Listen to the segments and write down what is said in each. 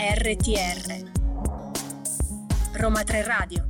RTR Roma 3 Radio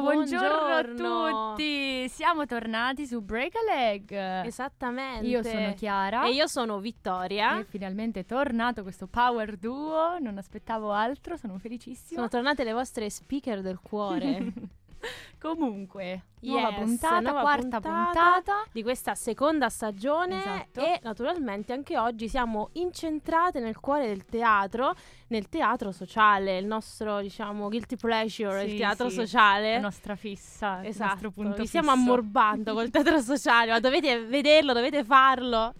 Buongiorno, buongiorno, Buongiorno. a tutti. Siamo tornati su Break a Leg. Esattamente. Io sono Chiara. E io sono Vittoria. E finalmente è tornato questo power duo. Non aspettavo altro, sono felicissima. Sono tornate le vostre speaker del cuore. Comunque, nuova Yes, puntata, nuova quarta puntata. puntata. di questa seconda stagione Esatto. e naturalmente anche oggi siamo incentrate nel cuore del teatro, nel teatro sociale, il nostro diciamo guilty pleasure, Sì, il teatro sì, sociale. La nostra fissa, il Esatto, nostro punto vi stiamo fisso. ammorbando col teatro sociale, ma dovete vederlo, dovete farlo.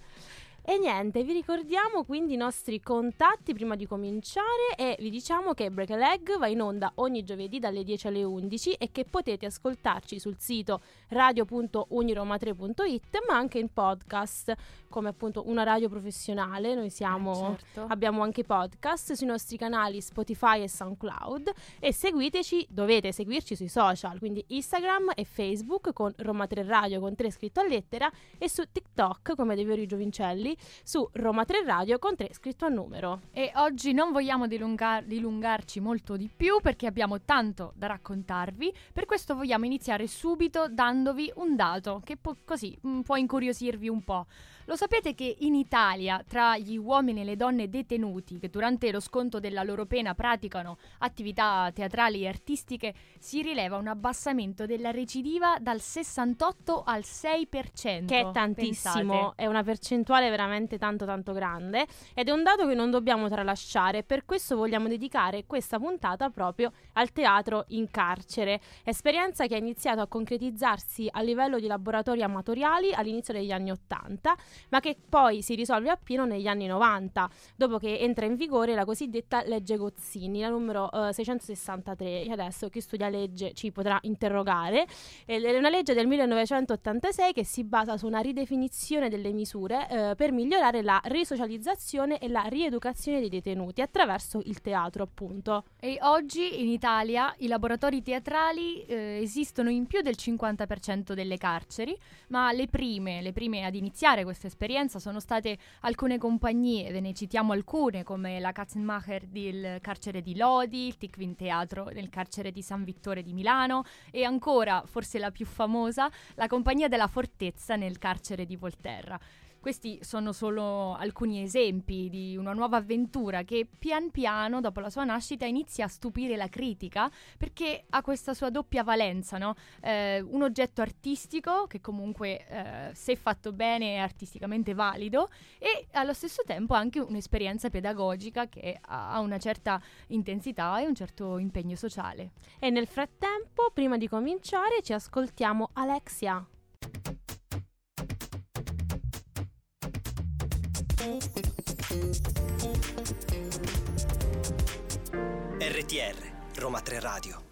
E niente, vi ricordiamo quindi i nostri contatti prima di cominciare e vi diciamo che Break a Leg va in onda ogni giovedì dalle 10 alle 11 e che potete ascoltarci sul sito radio.uniroma3.it ma anche in podcast come appunto una radio professionale, noi siamo... Eh, certo. Abbiamo anche podcast sui nostri canali Spotify e SoundCloud e seguiteci, dovete seguirci sui social, quindi Instagram e Facebook con Roma 3 Radio con 3 scritto a lettera e su TikTok come dei veri giovincelli su Roma 3 Radio con 3 scritto a numero. E oggi non vogliamo dilungar- dilungarci molto di più perché abbiamo tanto da raccontarvi. Per questo vogliamo iniziare subito dandovi un dato che può, così mm, può incuriosirvi un po'. Lo sapete che in Italia, tra gli uomini e le donne detenuti che durante lo sconto della loro pena praticano attività teatrali e artistiche, si rileva un abbassamento della recidiva dal 68 al 6%. Che è tantissimo, Pensate. è una percentuale veramente tanto tanto grande ed è un dato che non dobbiamo tralasciare, per questo vogliamo dedicare questa puntata proprio al teatro in carcere, esperienza che ha iniziato a concretizzarsi a livello di laboratori amatoriali all'inizio degli anni 80, ma che poi si risolve appieno negli anni 90, dopo che entra in vigore la cosiddetta legge Gozzini, la numero eh, 663, che adesso chi studia legge ci potrà interrogare, è una legge del 1986 che si basa su una ridefinizione delle misure eh, per migliorare la risocializzazione e la rieducazione dei detenuti attraverso il teatro, appunto. E oggi in Italia i laboratori teatrali eh, esistono in più del 50% delle carceri, ma le prime, le prime ad iniziare questa esperienza sono state alcune compagnie, ve ne citiamo alcune come la Katzenmacher del carcere di Lodi, il Tikvin Teatro nel carcere di San Vittore di Milano e ancora, forse la più famosa, la Compagnia della Fortezza nel carcere di Volterra. Questi sono solo alcuni esempi di una nuova avventura che pian piano, dopo la sua nascita, inizia a stupire la critica perché ha questa sua doppia valenza, no? Eh, un oggetto artistico che comunque, eh, se fatto bene, è artisticamente valido e allo stesso tempo anche un'esperienza pedagogica che ha una certa intensità e un certo impegno sociale. E nel frattempo, prima di cominciare, ci ascoltiamo Alexia. RTR Roma 3 Radio.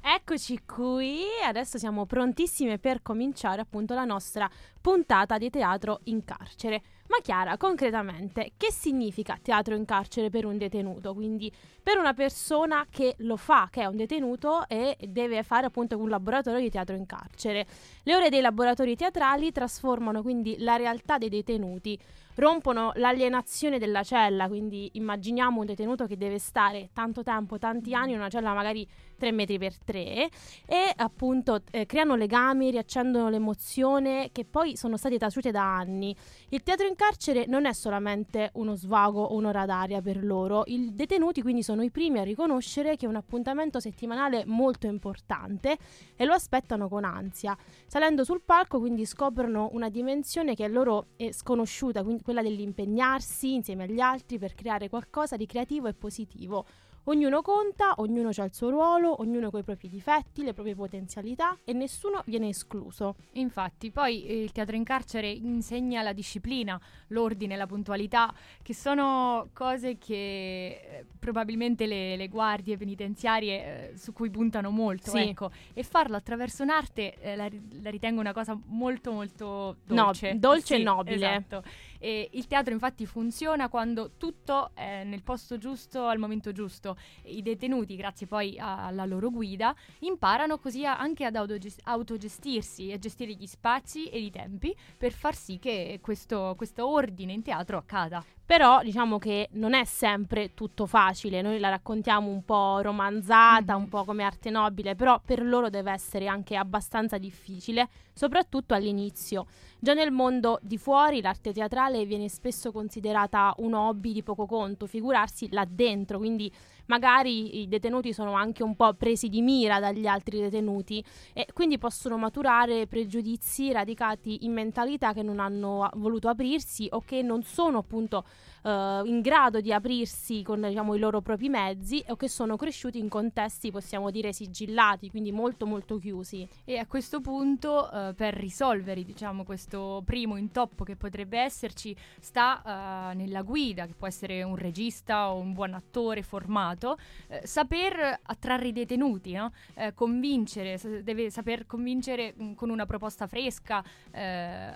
Eccoci qui, adesso siamo prontissime per cominciare appunto la nostra puntata di teatro in carcere. Ma Chiara, concretamente, che significa teatro in carcere per un detenuto? Quindi per una persona che lo fa, che è un detenuto e deve fare appunto un laboratorio di teatro in carcere. Le ore dei laboratori teatrali trasformano quindi la realtà dei detenuti, rompono l'alienazione della cella, quindi immaginiamo un detenuto che deve stare tanto tempo, tanti anni in una cella magari 3 metri per 3 e appunto eh, creano legami, riaccendono l'emozione che poi sono state taciute da anni. Il teatro in carcere non è solamente uno svago o un'ora d'aria per loro, i detenuti quindi sono i primi a riconoscere che è un appuntamento settimanale molto importante e lo aspettano con ansia. Salendo sul palco quindi scoprono una dimensione che a loro è sconosciuta, quindi quella dell'impegnarsi insieme agli altri per creare qualcosa di creativo e positivo Ognuno conta, ognuno ha il suo ruolo, ognuno con i propri difetti, le proprie potenzialità e nessuno viene escluso. Infatti, poi eh, il teatro in carcere insegna la disciplina, l'ordine, la puntualità, che sono cose che eh, probabilmente le, le, guardie penitenziarie eh, su cui puntano molto, sì. ecco. E farlo attraverso un'arte eh, la, la, ritengo una cosa molto molto dolce. No, dolce sì, e nobile. Esatto. E il teatro infatti funziona quando tutto è nel posto giusto al momento giusto. I detenuti, grazie poi alla loro guida, imparano così anche ad autogestirsi e gestire gli spazi e i tempi per far sì che questo, questo ordine in teatro accada. Però diciamo che non è sempre tutto facile, noi la raccontiamo un po' romanzata, mm-hmm. un po' come arte nobile, però per loro deve essere anche abbastanza difficile, soprattutto all'inizio. Già nel mondo di fuori l'arte teatrale viene spesso considerata un hobby di poco conto, figurarsi là dentro, quindi magari i detenuti sono anche un po' presi di mira dagli altri detenuti e quindi possono maturare pregiudizi radicati in mentalità che non hanno voluto aprirsi o che non sono appunto uh, in grado di aprirsi con diciamo, i loro propri mezzi o che sono cresciuti in contesti possiamo dire sigillati, quindi molto molto chiusi. E a questo punto uh, per risolvere diciamo, questo primo intoppo che potrebbe esserci sta uh, nella guida, che può essere un regista o un buon attore formato, saper attrarre i detenuti, no? convincere, deve saper convincere mm, con una proposta fresca,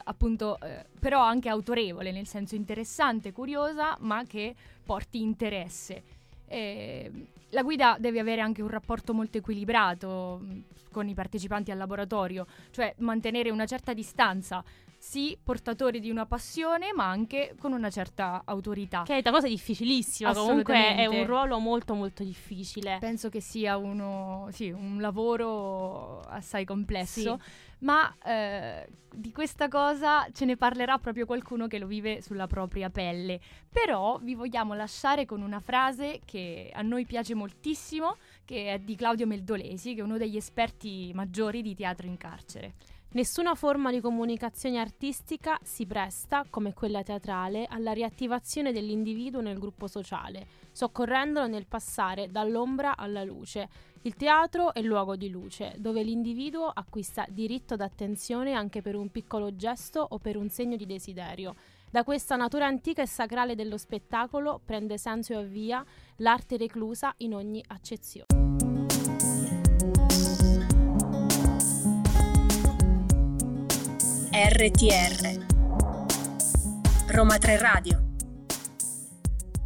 appunto però anche autorevole, nel senso interessante, curiosa cosa ma che porti interesse. E la guida deve avere anche un rapporto molto equilibrato mm, con i partecipanti al laboratorio, cioè mantenere una certa distanza sì, portatori di una passione, ma anche con una certa autorità. Che è una cosa difficilissima, comunque è un ruolo molto molto difficile. Penso che sia uno, sì, un lavoro assai complesso, sì. ma eh, di questa cosa ce ne parlerà proprio qualcuno che lo vive sulla propria pelle. Però vi vogliamo lasciare con una frase che a noi piace moltissimo, che è di Claudio Meldolesi, che è uno degli esperti maggiori di teatro in carcere. Nessuna forma di comunicazione artistica si presta, come quella teatrale, alla riattivazione dell'individuo nel gruppo sociale, soccorrendolo nel passare dall'ombra alla luce. Il teatro è luogo di luce, dove l'individuo acquista diritto d'attenzione anche per un piccolo gesto o per un segno di desiderio. Da questa natura antica e sacrale dello spettacolo prende senso e avvia l'arte reclusa in ogni accezione. RTR Roma 3 Radio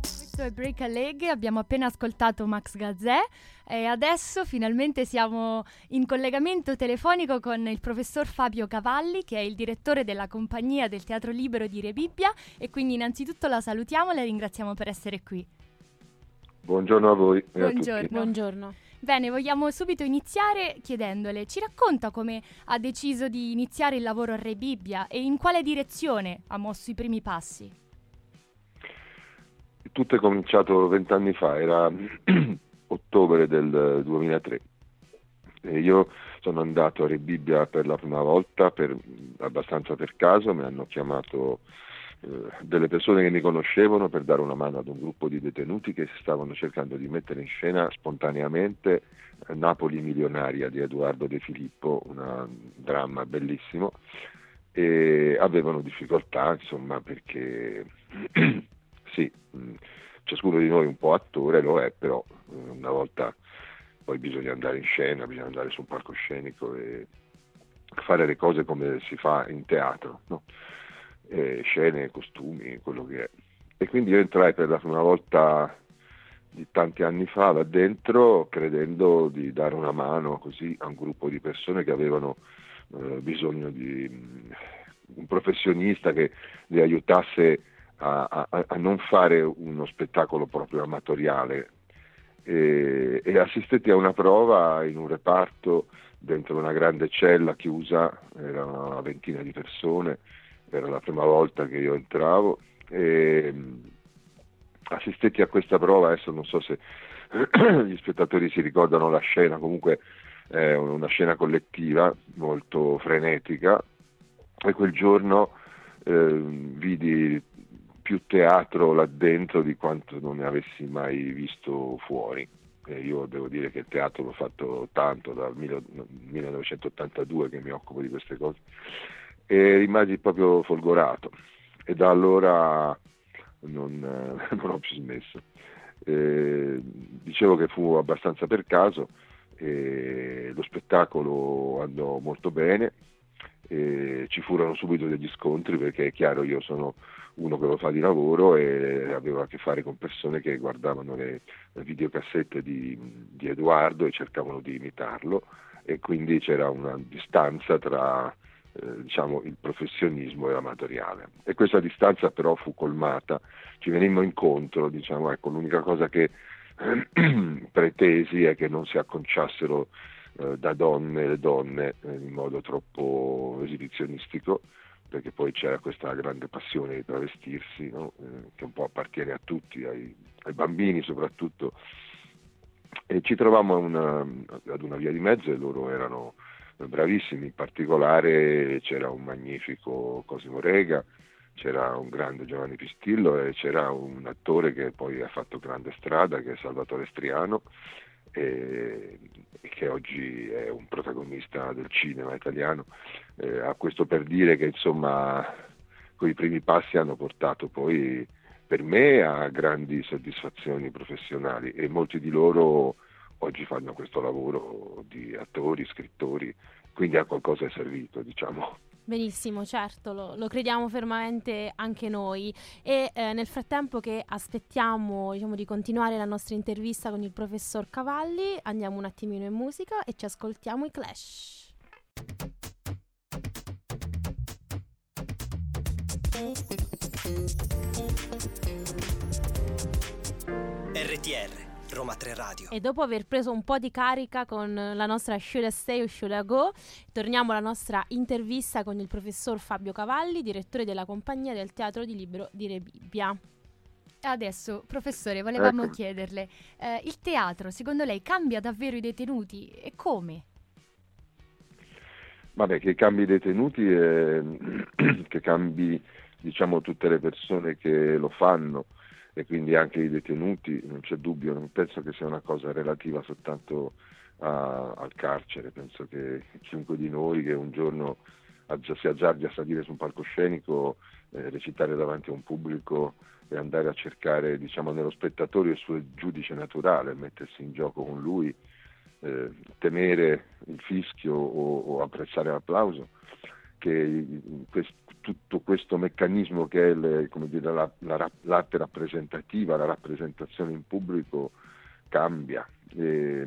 Questo è Break a Leg, abbiamo appena ascoltato Max Gazzè e adesso finalmente siamo in collegamento telefonico con il professor Fabio Cavalli che è il direttore della compagnia del Teatro Libero di Rebibbia e quindi innanzitutto la salutiamo e la ringraziamo per essere qui. Buongiorno a voi. Buongiorno. A Buongiorno. Bene, vogliamo subito iniziare chiedendole, ci racconta come ha deciso di iniziare il lavoro a Re Bibbia e in quale direzione ha mosso i primi passi? Tutto è cominciato vent'anni fa, era ottobre del 2003. E io sono andato a Re Bibbia per la prima volta, per, abbastanza per caso, mi hanno chiamato delle persone che mi conoscevano per dare una mano ad un gruppo di detenuti che stavano cercando di mettere in scena spontaneamente eh, Napoli milionaria di Edoardo De Filippo, un dramma bellissimo, e avevano difficoltà insomma perché sì, mm, ciascuno di noi è un po' attore, lo è, però eh, una volta poi bisogna andare in scena, bisogna andare su un palcoscenico e fare le cose come si fa in teatro. No? Eh, scene, costumi, quello che è. E quindi io entrai per la prima volta di tanti anni fa là dentro credendo di dare una mano così a un gruppo di persone che avevano eh, bisogno di um, un professionista che li aiutasse a, a, a, non fare uno spettacolo proprio amatoriale. E, e assistetti a una prova in un reparto dentro una grande cella chiusa, erano una ventina di persone, era la prima volta che io entravo e assistetti a questa prova, adesso non so se gli spettatori si ricordano la scena, comunque è una scena collettiva molto frenetica e quel giorno eh, vidi più teatro là dentro di quanto non ne avessi mai visto fuori. E io devo dire che il teatro l'ho fatto tanto dal 1982 che mi occupo di queste cose e rimasi proprio folgorato e da allora non, non ho più smesso. Eh, dicevo che fu abbastanza per caso, eh, lo spettacolo andò molto bene, eh, ci furono subito degli scontri perché è chiaro io sono uno che lo fa di lavoro e avevo a che fare con persone che guardavano le, le videocassette di, di, Edoardo e cercavano di imitarlo e quindi c'era una distanza tra eh, diciamo, il professionismo e l'amatoriale. E questa distanza però fu colmata, ci venimmo incontro, diciamo, ecco, l'unica cosa che pretesi è che non si acconciassero eh, da donne le donne eh, in modo troppo esibizionistico, perché poi c'era questa grande passione di travestirsi, no? eh, che un po' appartiene a tutti, ai, ai bambini soprattutto. E ci trovammo una, ad una via di mezzo e loro erano bravissimi, in particolare c'era un magnifico Cosimo Rega, c'era un grande Giovanni Pistillo e c'era un attore che poi ha fatto grande strada che è Salvatore Striano e che oggi è un protagonista del cinema italiano. Eh, a questo per dire che insomma quei primi passi hanno portato poi per me a grandi soddisfazioni professionali e molti di loro oggi fanno questo lavoro di attori, scrittori, quindi a qualcosa è servito, diciamo. Benissimo, certo, lo, lo, crediamo fermamente anche noi e eh, nel frattempo che aspettiamo diciamo, di continuare la nostra intervista con il professor Cavalli, andiamo un attimino in musica e ci ascoltiamo i Clash. RTR Roma 3 Radio. E dopo aver preso un po' di carica con la nostra Should I Stay o Should I Go, torniamo alla nostra intervista con il professor Fabio Cavalli, direttore della compagnia del Teatro di Libro di Rebibbia. Adesso, professore, volevamo ecco. chiederle, eh, il teatro secondo lei cambia davvero i detenuti e come? Vabbè, che cambi i detenuti e che cambi diciamo tutte le persone che lo fanno e quindi anche i detenuti, non c'è dubbio, non penso che sia una cosa relativa soltanto a, al carcere, penso che chiunque di noi che un giorno si azzardi a salire su un palcoscenico, eh, recitare davanti a un pubblico e andare a cercare diciamo, nello spettatore il suo giudice naturale, mettersi in gioco con lui, eh, temere il fischio o, o apprezzare l'applauso, che quest, tutto questo meccanismo che è le, dire, la, la, l'arte rappresentativa, la rappresentazione in pubblico cambia. E,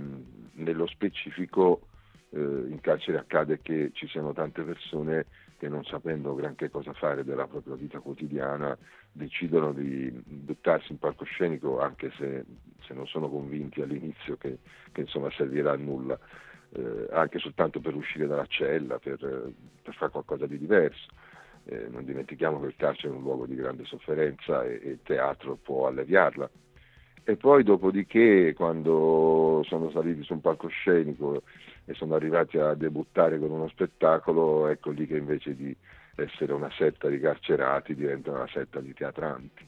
nello specifico eh, in carcere accade che ci siano tante persone che non sapendo granché cosa fare della propria vita quotidiana decidono di buttarsi in palcoscenico anche se, se non sono convinti all'inizio che, che insomma, servirà a nulla, eh, anche soltanto per uscire dalla cella, per, per fare qualcosa di diverso. Eh, non dimentichiamo che il carcere è un luogo di grande sofferenza e, e il teatro può alleviarla. E poi dopodiché quando sono saliti su un palcoscenico e sono arrivati a debuttare con uno spettacolo, ecco lì che invece di essere una setta di carcerati diventa una setta di teatranti.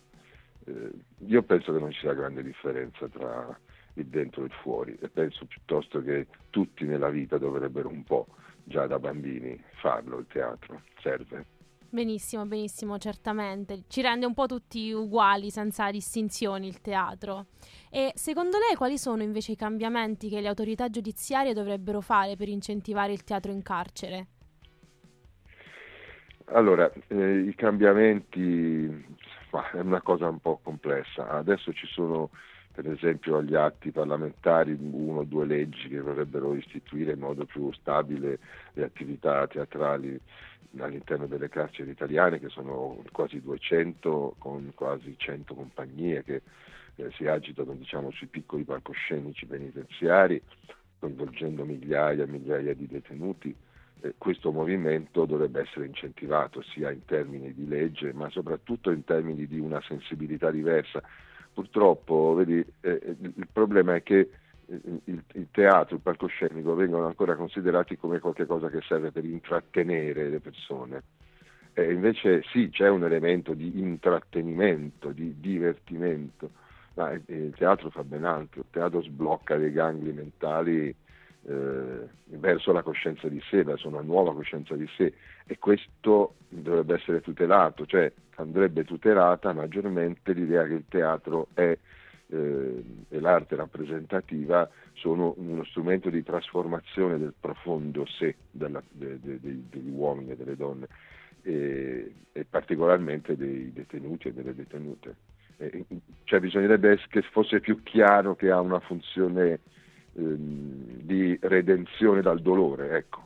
Eh, io penso che non ci sia grande differenza tra il dentro e il fuori e penso piuttosto che tutti nella vita dovrebbero un po' già da bambini farlo il teatro, serve. Benissimo, benissimo, certamente. Ci rende un po' tutti uguali, senza distinzioni, il teatro. E secondo lei quali sono invece i cambiamenti che le autorità giudiziarie dovrebbero fare per incentivare il teatro in carcere? Allora, eh, i cambiamenti bah, è una cosa un po' complessa. Adesso ci sono per esempio agli atti parlamentari uno o due leggi che vorrebbero istituire in modo più stabile le attività teatrali all'interno delle carceri italiane che sono quasi 200 con quasi 100 compagnie che eh, si agitano diciamo, sui piccoli palcoscenici penitenziari coinvolgendo migliaia e migliaia di detenuti. Eh, questo movimento dovrebbe essere incentivato sia in termini di legge ma soprattutto in termini di una sensibilità diversa purtroppo vedi, eh, eh, il problema è che eh, il, il, teatro, il palcoscenico vengono ancora considerati come qualcosa che serve per intrattenere le persone. E invece sì, c'è un elemento di intrattenimento, di divertimento, ma il teatro fa ben altro, il teatro sblocca dei gangli mentali eh, verso la coscienza di sé, verso una nuova coscienza di sé e questo dovrebbe essere tutelato, cioè andrebbe tutelata maggiormente l'idea che il teatro è, eh, e l'arte rappresentativa sono uno strumento di trasformazione del profondo sé della, de, de, de, degli uomini e delle donne e, e particolarmente dei detenuti e delle detenute. E, cioè bisognerebbe che fosse più chiaro che ha una funzione ehm, di redenzione dal dolore, ecco.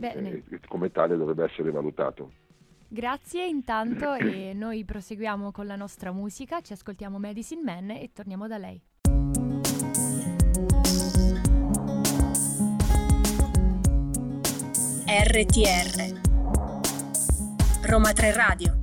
E, come tale dovrebbe essere valutato. Grazie intanto e noi proseguiamo con la nostra musica, ci ascoltiamo Medicine Man e torniamo da lei. RTR Roma 3 Radio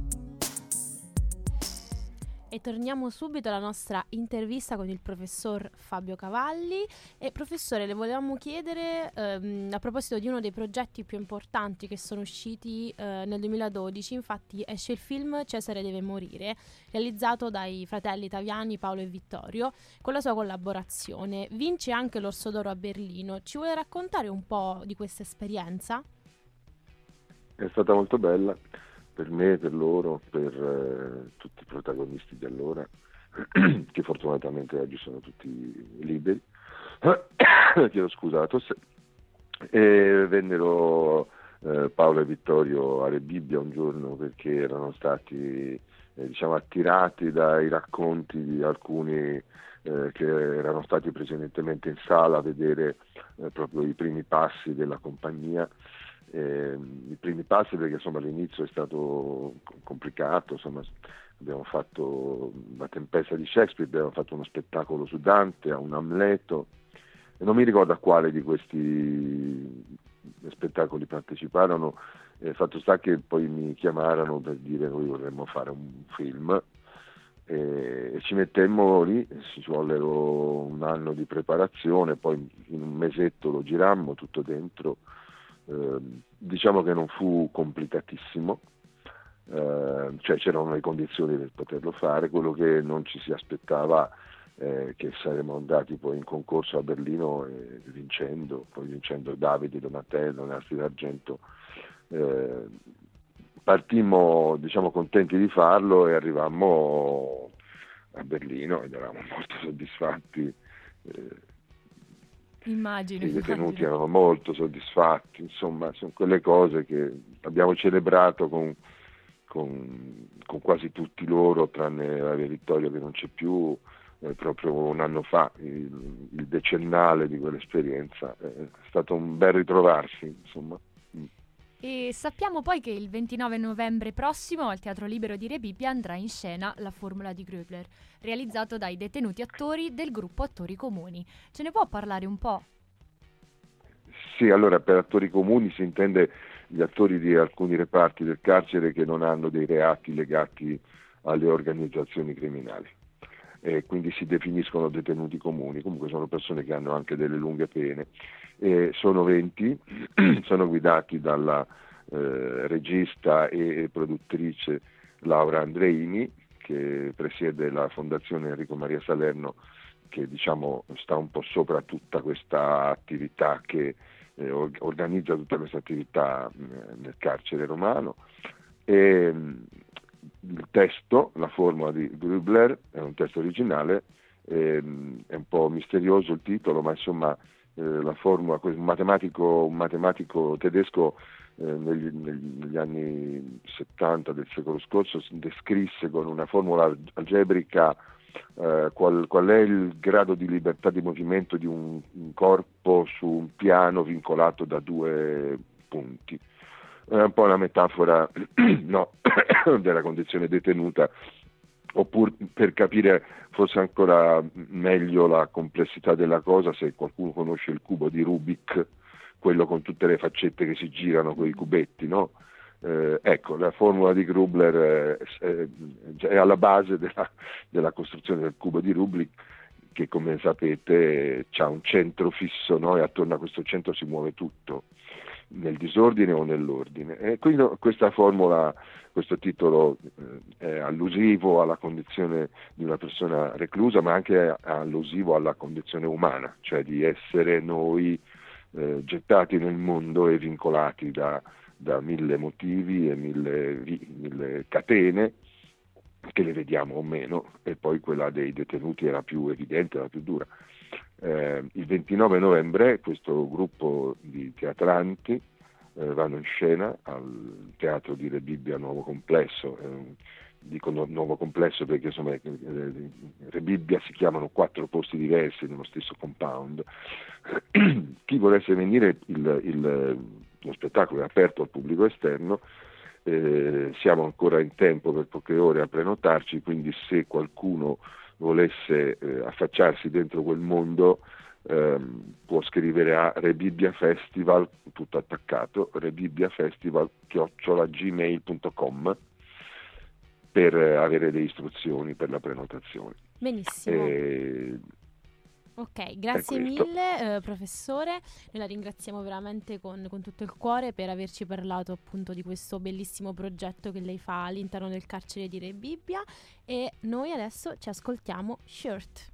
e torniamo subito alla nostra intervista con il professor Fabio Cavalli. E professore, le volevamo chiedere ehm, a proposito di uno dei progetti più importanti che sono usciti eh, nel 2012, infatti esce il film Cesare deve morire, realizzato dai fratelli italiani Paolo e Vittorio, con la sua collaborazione. Vince anche l'Orso d'Oro a Berlino. Ci vuole raccontare un po' di questa esperienza? È stata molto bella per me, per loro, per eh, tutti i protagonisti di allora, che fortunatamente oggi sono tutti liberi, chiedo scusato, e vennero eh, Paolo e Vittorio a Rebibbia un giorno perché erano stati eh, diciamo, attirati dai racconti di alcuni eh, che erano stati precedentemente in sala a vedere eh, proprio i primi passi della compagnia eh, i primi passi perché insomma, all'inizio è stato complicato, insomma, abbiamo fatto la tempesta di Shakespeare, abbiamo fatto uno spettacolo su Dante, un Amleto, e non mi ricordo a quale di questi spettacoli parteciparono, eh, fatto sta che poi mi chiamarono per dire noi vorremmo fare un film e, e ci mettemmo lì, ci vollero un anno di preparazione, poi in un mesetto lo girammo tutto dentro diciamo che non fu complicatissimo, eh, cioè c'erano le condizioni per poterlo fare, quello che non ci si aspettava è che saremmo andati poi in concorso a Berlino e vincendo, poi vincendo Davide, Donatello, Nastri d'Argento. Eh, partimmo diciamo, contenti di farlo e arrivammo a Berlino ed eravamo molto soddisfatti. Eh, Immagino. I detenuti erano molto soddisfatti, insomma, sono quelle cose che abbiamo celebrato con, con, con quasi tutti loro, tranne la Vittorio che non c'è più, eh, proprio un anno fa, il, il decennale di quell'esperienza. È stato un bel ritrovarsi, insomma. E sappiamo poi che il 29 novembre prossimo al Teatro Libero di Rebibbia andrà in scena La Formula di Gröbler, realizzato dai detenuti attori del gruppo Attori Comuni. Ce ne può parlare un po'? Sì, allora per attori comuni si intende gli attori di alcuni reparti del carcere che non hanno dei reati legati alle organizzazioni criminali e quindi si definiscono detenuti comuni, comunque sono persone che hanno anche delle lunghe pene. E sono 20, sono guidati dalla eh, regista e produttrice Laura Andreini, che presiede la Fondazione Enrico Maria Salerno, che diciamo, sta un po' sopra tutta questa attività che eh, organizza tutta questa attività eh, nel carcere romano. E, il testo, la formula di Grubler, è un testo originale, ehm, è un po' misterioso il titolo, ma insomma eh, la formula, un matematico, un matematico tedesco eh, negli, negli, anni 70 del secolo scorso descrisse con una formula algebrica eh, qual, qual, è il grado di libertà di movimento di un, un corpo su un piano vincolato da due punti è un po' una metafora no, della condizione detenuta, oppure per capire forse ancora meglio la complessità della cosa, se qualcuno conosce il cubo di Rubik, quello con tutte le faccette che si girano con i cubetti, no? Eh, ecco, la formula di Grubler è, è alla base della, della, costruzione del cubo di Rubik che come sapete ha un centro fisso no? e attorno a questo centro si muove tutto nel disordine o nell'ordine. E quindi questa formula, questo titolo eh, è allusivo alla condizione di una persona reclusa, ma anche allusivo alla condizione umana, cioè di essere noi eh, gettati nel mondo e vincolati da, da mille motivi e mille, mille catene che le vediamo o meno, e poi quella dei detenuti era più evidente, era più dura. Eh, il 29 novembre questo gruppo di teatranti eh, vanno in scena al Teatro di Re Bibbia Nuovo Complesso. Eh, dico nuovo complesso perché insomma eh, Re Bibbia si chiamano quattro posti diversi nello stesso compound. Chi volesse venire, il, il, lo spettacolo è aperto al pubblico esterno, eh, siamo ancora in tempo per poche ore a prenotarci, quindi se qualcuno volesse eh, affacciarsi dentro quel mondo ehm, può scrivere a Rebibbia Festival, tutto attaccato, rebibbiafestival.gmail.com per avere le istruzioni per la prenotazione. Benissimo. E Ok, grazie mille eh, professore, noi la ringraziamo veramente con, con, tutto il cuore per averci parlato appunto di questo bellissimo progetto che lei fa all'interno del carcere di Re Bibbia. E noi adesso ci ascoltiamo Shirt.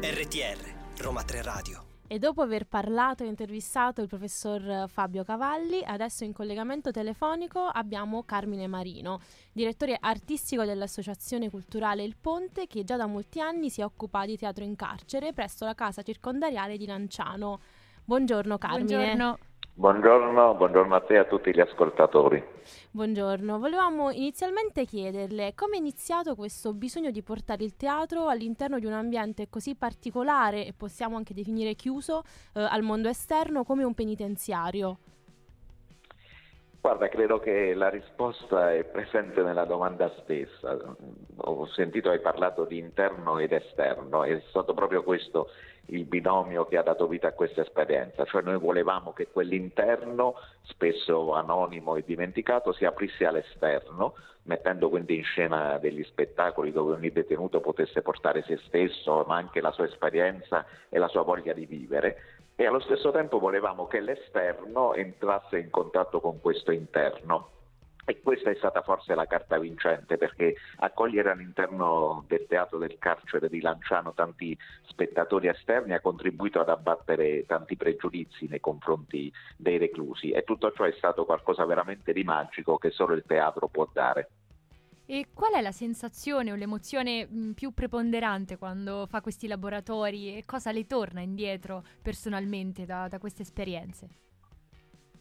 RTR Roma 3 Radio e dopo aver parlato e intervistato il professor Fabio Cavalli, adesso in collegamento telefonico abbiamo Carmine Marino, direttore artistico dell'Associazione Culturale Il Ponte, che già da molti anni si occupa di teatro in carcere presso la casa circondariale di Lanciano. Buongiorno Carmine. Buongiorno. Buongiorno, buongiorno, a te e a tutti gli ascoltatori. Buongiorno, volevamo inizialmente chiederle come è iniziato questo bisogno di portare il teatro all'interno di un ambiente così particolare e possiamo anche definire chiuso eh, al mondo esterno come un penitenziario. Guarda, credo che la risposta è presente nella domanda stessa. Ho sentito hai parlato di interno ed esterno, è stato proprio questo il binomio che ha dato vita a questa esperienza, cioè noi volevamo che quell'interno, spesso anonimo e dimenticato, si aprisse all'esterno, mettendo quindi in scena degli spettacoli dove ogni detenuto potesse portare se stesso, ma anche la sua esperienza e la sua voglia di vivere. E allo stesso tempo volevamo che l'esterno entrasse in contatto con questo interno e questa è stata forse la carta vincente perché accogliere all'interno del teatro del carcere di Lanciano tanti spettatori esterni ha contribuito ad abbattere tanti pregiudizi nei confronti dei reclusi e tutto ciò è stato qualcosa veramente di magico che solo il teatro può dare. E qual è la sensazione o l'emozione mh, più preponderante quando fa questi laboratori e cosa le torna indietro personalmente da, da queste esperienze?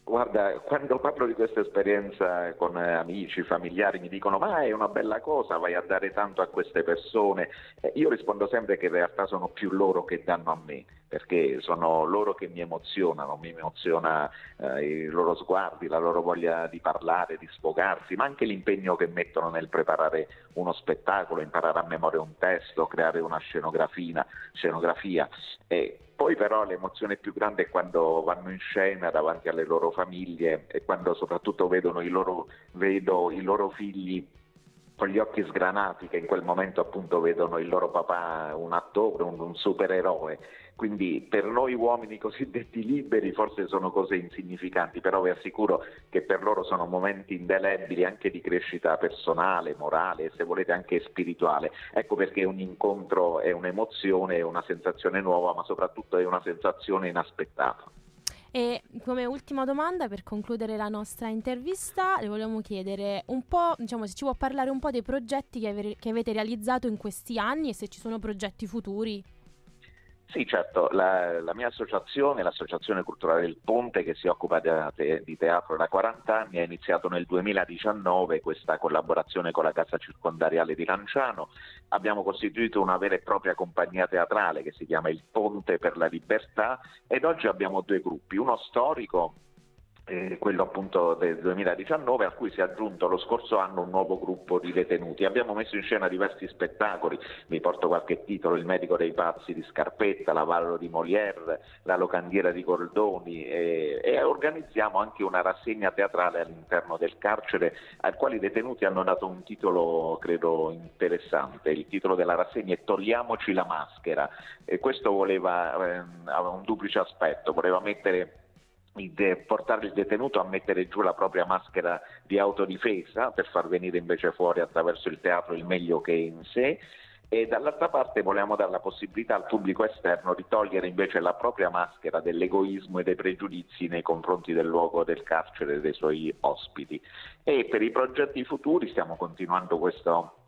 Guarda, quando parlo di questa esperienza con eh, amici, familiari, mi dicono ma è una bella cosa, vai a dare tanto a queste persone. Eh, io rispondo sempre che in realtà sono più loro che danno a me, perché sono loro che mi emozionano, mi emoziona eh, i loro sguardi, la loro voglia di parlare, di sfogarsi, ma anche l'impegno che mettono nel preparare uno spettacolo, imparare a memoria un testo, creare una scenografia. E poi però l'emozione più grande è quando vanno in scena davanti alle loro famiglie e quando soprattutto vedono i loro, vedo i loro figli con gli occhi sgranati che in quel momento appunto vedono il loro papà un attore, un, un supereroe. Quindi per noi uomini cosiddetti liberi forse sono cose insignificanti, però vi assicuro che per loro sono momenti indelebili anche di crescita personale, morale e se volete anche spirituale. Ecco perché un incontro è un'emozione, è una sensazione nuova, ma soprattutto è una sensazione inaspettata. E come ultima domanda, per concludere la nostra intervista, le volevamo chiedere un po', diciamo, se ci può parlare un po' dei progetti che, ave- che avete realizzato in questi anni e se ci sono progetti futuri. Sì, certo, la, la, mia associazione, l'Associazione Culturale del Ponte, che si occupa de, di teatro da 40 anni, ha iniziato nel 2019 questa collaborazione con la Casa Circondariale di Lanciano. Abbiamo costituito una vera e propria compagnia teatrale che si chiama Il Ponte per la Libertà ed oggi abbiamo due gruppi, uno storico eh, quello appunto del 2019, a cui si è aggiunto lo scorso anno un nuovo gruppo di detenuti. Abbiamo messo in scena diversi spettacoli, vi porto qualche titolo, Il medico dei pazzi di Scarpetta, L'Avallo di Molière, La locandiera di Goldoni e, e organizziamo anche una rassegna teatrale all'interno del carcere al quale i detenuti hanno dato un titolo credo interessante. Il titolo della rassegna è Togliamoci la maschera e questo voleva, eh, aveva un duplice aspetto, voleva mettere portare il detenuto a mettere giù la propria maschera di autodifesa per far venire invece fuori attraverso il teatro il meglio che è in sé e dall'altra parte volevamo dare la possibilità al pubblico esterno di togliere invece la propria maschera dell'egoismo e dei pregiudizi nei confronti del luogo del carcere e dei suoi ospiti. E per i progetti futuri stiamo continuando questo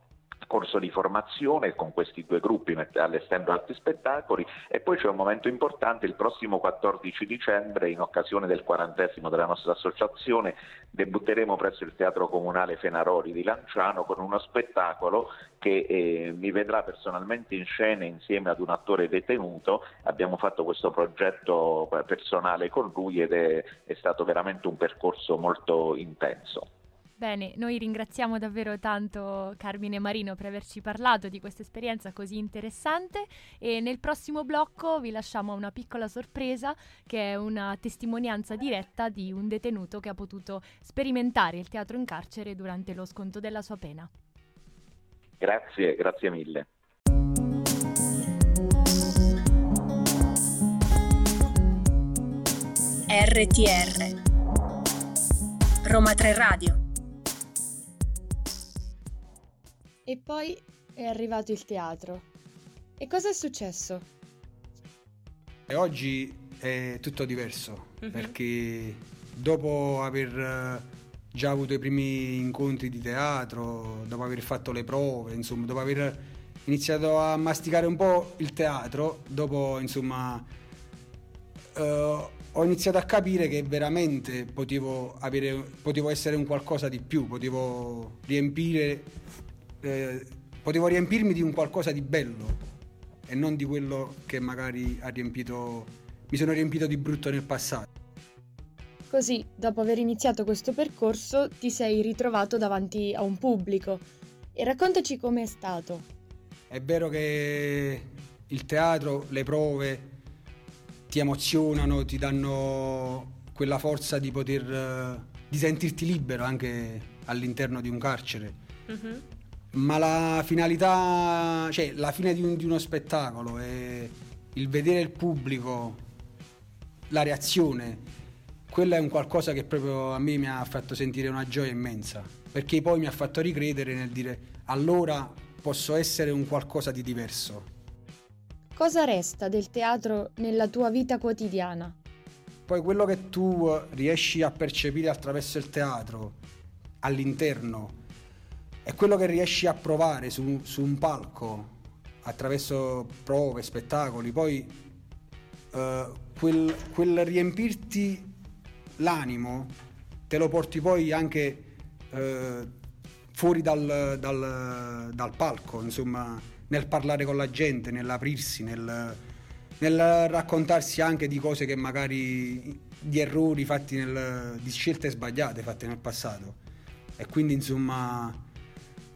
corso di formazione con questi due gruppi allestendo altri spettacoli e poi c'è un momento importante il prossimo 14 dicembre in occasione del quarantesimo della nostra associazione debutteremo presso il Teatro Comunale Fenaroli di Lanciano con uno spettacolo che eh, mi vedrà personalmente in scena insieme ad un attore detenuto abbiamo fatto questo progetto personale con lui ed è, è stato veramente un percorso molto intenso. Bene, noi ringraziamo davvero tanto Carmine Marino per averci parlato di questa esperienza così interessante e nel prossimo blocco vi lasciamo una piccola sorpresa che è una testimonianza diretta di un detenuto che ha potuto sperimentare il teatro in carcere durante lo sconto della sua pena. Grazie, grazie mille. RTR Roma 3 Radio E poi è arrivato il teatro. E cosa è successo? E oggi è tutto diverso uh-huh. perché dopo aver eh, già avuto i primi incontri di teatro, dopo aver fatto le prove, insomma, dopo aver iniziato a masticare un po' il teatro, dopo insomma uh, ho iniziato a capire che veramente potevo, avere, potevo essere un qualcosa di più, potevo riempire eh, potevo riempirmi di un qualcosa di bello e non di quello che magari ha riempito, mi sono riempito di brutto nel passato. Così, dopo aver iniziato questo percorso, ti sei ritrovato davanti a un pubblico. E raccontaci com'è stato. È vero che il teatro, le prove ti emozionano, ti danno quella forza di poter di sentirti libero anche all'interno di un carcere. Uh-huh ma la finalità, cioè la fine di, un, di uno spettacolo e il vedere il pubblico, la reazione, quello è un qualcosa che proprio a me mi ha fatto sentire una gioia immensa, perché poi mi ha fatto ricredere nel dire allora posso essere un qualcosa di diverso. Cosa resta del teatro nella tua vita quotidiana? Poi quello che tu riesci a percepire attraverso il teatro all'interno è quello che riesci a provare su, su un palco attraverso prove, spettacoli, poi uh, quel, quel, riempirti l'animo te lo porti poi anche uh, fuori dal, dal, dal, palco, insomma, nel parlare con la gente, nell'aprirsi, nel, nel raccontarsi anche di cose che magari di errori fatti nel, di scelte sbagliate fatte nel passato. E quindi insomma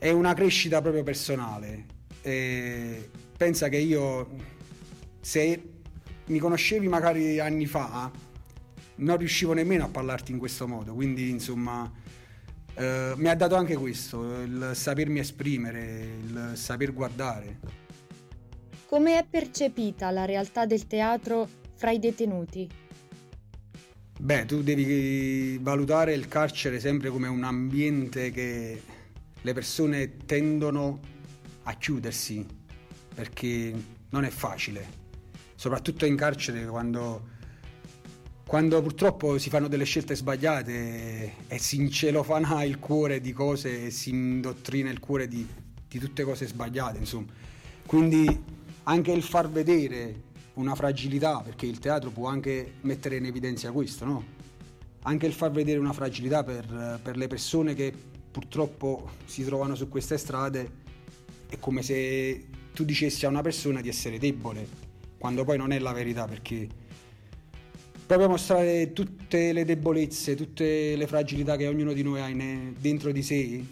è una crescita proprio personale. E pensa che io, se mi conoscevi magari anni fa, non riuscivo nemmeno a parlarti in questo modo, quindi insomma eh, mi ha dato anche questo, il sapermi esprimere, il saper guardare. Come è percepita la realtà del teatro fra i detenuti? Beh, tu devi valutare il carcere sempre come un ambiente che le persone tendono a chiudersi perché non è facile, soprattutto in carcere quando, quando purtroppo si fanno delle scelte sbagliate e si incelofana il cuore di cose e si indottrina il cuore di, di tutte cose sbagliate, insomma. Quindi anche il far vedere una fragilità, perché il teatro può anche mettere in evidenza questo, no? Anche il far vedere una fragilità per, per le persone che purtroppo si trovano su queste strade è come se tu dicessi a una persona di essere debole, quando poi non è la verità, perché proprio mostrare tutte le debolezze, tutte le fragilità che ognuno di noi ha in- dentro di sé,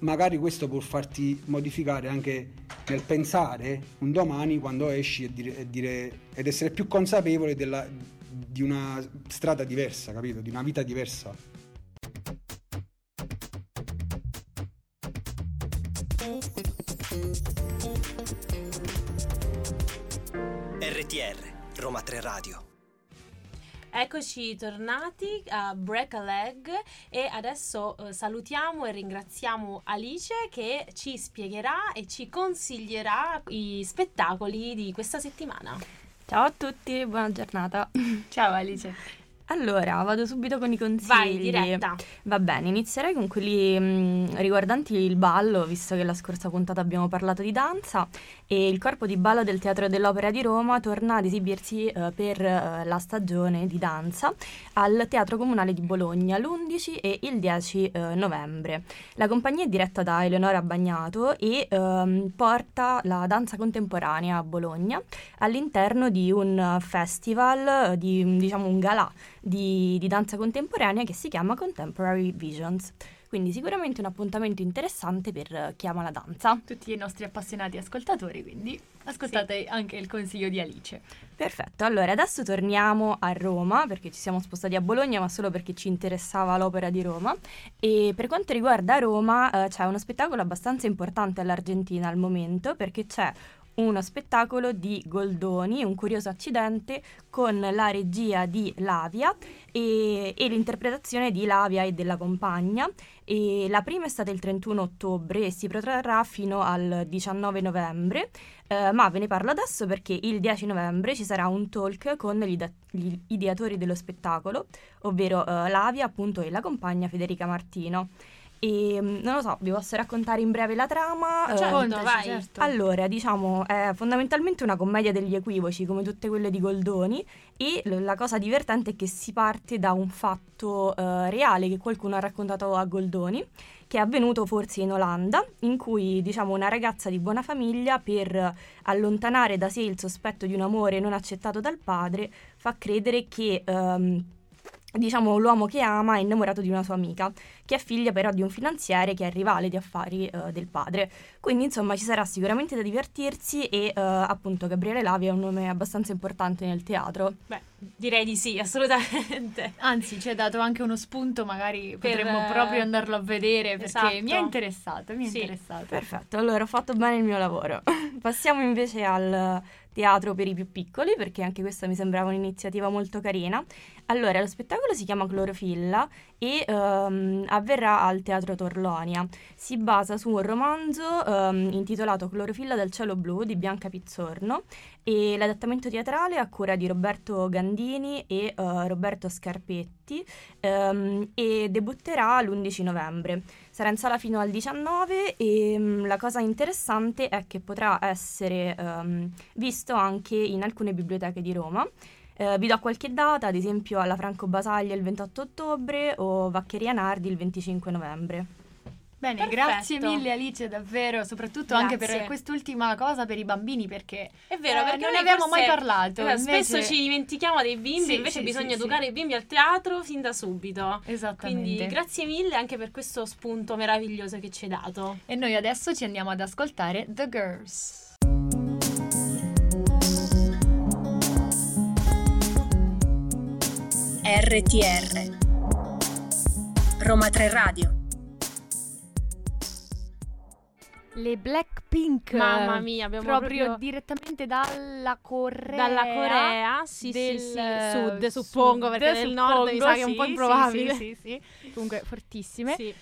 magari questo può farti modificare anche nel pensare un domani quando esci e dire, e dire- ed essere più consapevole della- di una strada diversa, capito? Di una vita diversa. Roma 3 Radio. Eccoci tornati a Break a Leg e adesso eh, salutiamo e ringraziamo Alice che ci spiegherà e ci consiglierà i spettacoli di questa settimana. Ciao a tutti, buona giornata. Ciao Alice. Allora, vado subito con i consigli. Vai, diretta. Va bene, inizierei con quelli mh, riguardanti il ballo, visto che la scorsa puntata abbiamo parlato di danza e il corpo di ballo del Teatro dell'Opera di Roma torna ad esibirsi eh, per eh, la stagione di danza al Teatro Comunale di Bologna l'11 e il 10 eh, novembre. La compagnia è diretta da Eleonora Bagnato e ehm, porta la danza contemporanea a Bologna all'interno di un festival, eh, di diciamo un galà di, di danza contemporanea che si chiama Contemporary Visions. Quindi sicuramente un appuntamento interessante per chi ama la danza. Tutti i nostri appassionati ascoltatori, quindi ascoltate anche il consiglio di Alice. Perfetto, allora adesso torniamo a Roma perché ci siamo spostati a Bologna ma solo perché ci interessava l'opera di Roma e per quanto riguarda Roma eh, c'è uno spettacolo abbastanza importante all'Argentina al momento perché c'è uno spettacolo di Goldoni, un curioso accidente, con la regia di Lavia e, e l'interpretazione di Lavia e della compagna. E la prima è stata il 31 ottobre e si protrarrà fino al 19 novembre, eh, ma ve ne parlo adesso perché il 10 novembre ci sarà un talk con gli, ida- gli ideatori dello spettacolo, ovvero eh, Lavia appunto e la compagna Federica Martino. E mm, non lo so, vi posso raccontare in breve la trama. Eh, Certo, Contaci, vai. certo. allora, diciamo, è fondamentalmente una commedia degli equivoci, come tutte quelle di Goldoni, e la cosa divertente è che si parte da un fatto eh, reale che qualcuno ha raccontato a Goldoni, che è avvenuto forse in Olanda, in cui, diciamo, una ragazza di buona famiglia, per allontanare da sé il sospetto di un amore non accettato dal padre, fa credere che... ehm, Diciamo, l'uomo che ama è innamorato di una sua amica, che è figlia però di un finanziere che è rivale di affari eh, del padre. Quindi, insomma, ci sarà sicuramente da divertirsi e eh, appunto Gabriele Lavi è un nome abbastanza importante nel teatro. Beh, direi di sì, assolutamente. Anzi, ci hai dato anche uno spunto, magari Per, potremmo eh, proprio andarlo a vedere perché esatto. mi è interessato, mi è Sì. interessato. Perfetto, allora ho fatto bene il mio lavoro. Passiamo invece al teatro per i più piccoli, perché anche questa mi sembrava un'iniziativa molto carina. Allora, lo spettacolo si chiama Clorofilla e ehm, avverrà al Teatro Torlonia. Si basa su un romanzo ehm, intitolato Clorofilla del cielo blu di Bianca Pizzorno e l'adattamento teatrale a cura di Roberto Gandini e eh, Roberto Scarpetti ehm, e debutterà l'11 novembre. Sarà in sala fino al 19 e mm, la cosa interessante è che potrà essere visto anche in alcune biblioteche di Roma. Eh, vi do qualche data, ad esempio alla Franco Basaglia il 28 ottobre o Vaccheria Nardi il 25 novembre. Bene, Perfetto. grazie mille Alice, davvero, soprattutto anche per Grazie. quest'ultima cosa per i bambini perché È vero, Eh, perché non ne abbiamo mai parlato, esatto, invece- Spesso ci dimentichiamo dei bimbi, Sì, invece sì, bisogna sì, sì. educare i bimbi al teatro fin da subito. esattamente. Quindi grazie mille anche per questo spunto meraviglioso che ci hai dato. E noi adesso ci andiamo ad ascoltare The Girls. RTR Roma 3 Radio Le Blackpink. Mamma mia, abbiamo proprio, proprio, direttamente dalla Corea. dalla Corea, sì, del sì, sì, sud, suppongo, perché nel nord mi sa che è un po' improbabile. Sì, sì, sì. Comunque fortissime. Sì.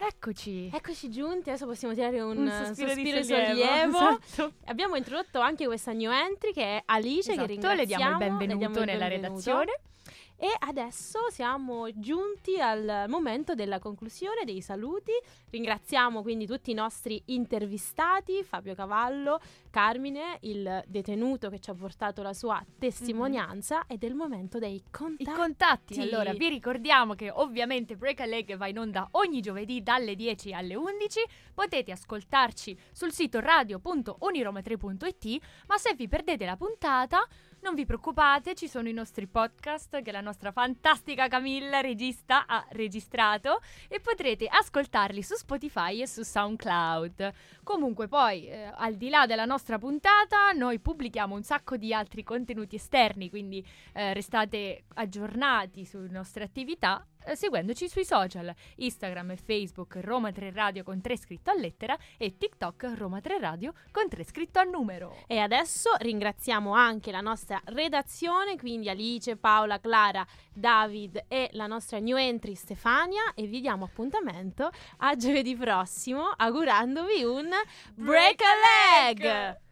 Eccoci. Eccoci giunti, adesso possiamo tirare un, Un sospiro sospiro, di di sollievo, sollievo. esatto. Abbiamo introdotto anche questa new entry che è Alice, Esatto, che ringraziamo. le diamo il benvenuto diamo il nella benvenuto. redazione. E adesso siamo giunti al momento della conclusione dei saluti. Ringraziamo quindi tutti i nostri intervistati, Fabio Cavallo, Carmine, il detenuto che ci ha portato la sua testimonianza ed è il momento dei I contatti. contatti. Allora, vi ricordiamo che ovviamente Break a Leg va in onda ogni giovedì dalle 10 alle 11. Potete ascoltarci sul sito radio.uniroma3.it, ma se vi perdete la puntata, Non vi preoccupate, ci sono i nostri podcast che la nostra fantastica Camilla, regista, ha registrato e potrete ascoltarli su Spotify e su SoundCloud. Comunque poi, eh, al di là della nostra puntata, noi pubblichiamo un sacco di altri contenuti esterni, quindi eh, restate aggiornati sulle nostre attività eh, seguendoci sui social, Instagram e Facebook Roma 3 Radio con 3 scritto a lettera e TikTok Roma 3 Radio con 3 scritto a numero. E adesso ringraziamo anche la nostra redazione, quindi Alice, Paola, Clara, David e la nostra new entry Stefania e vi diamo appuntamento a giovedì prossimo augurandovi un Break a Leg!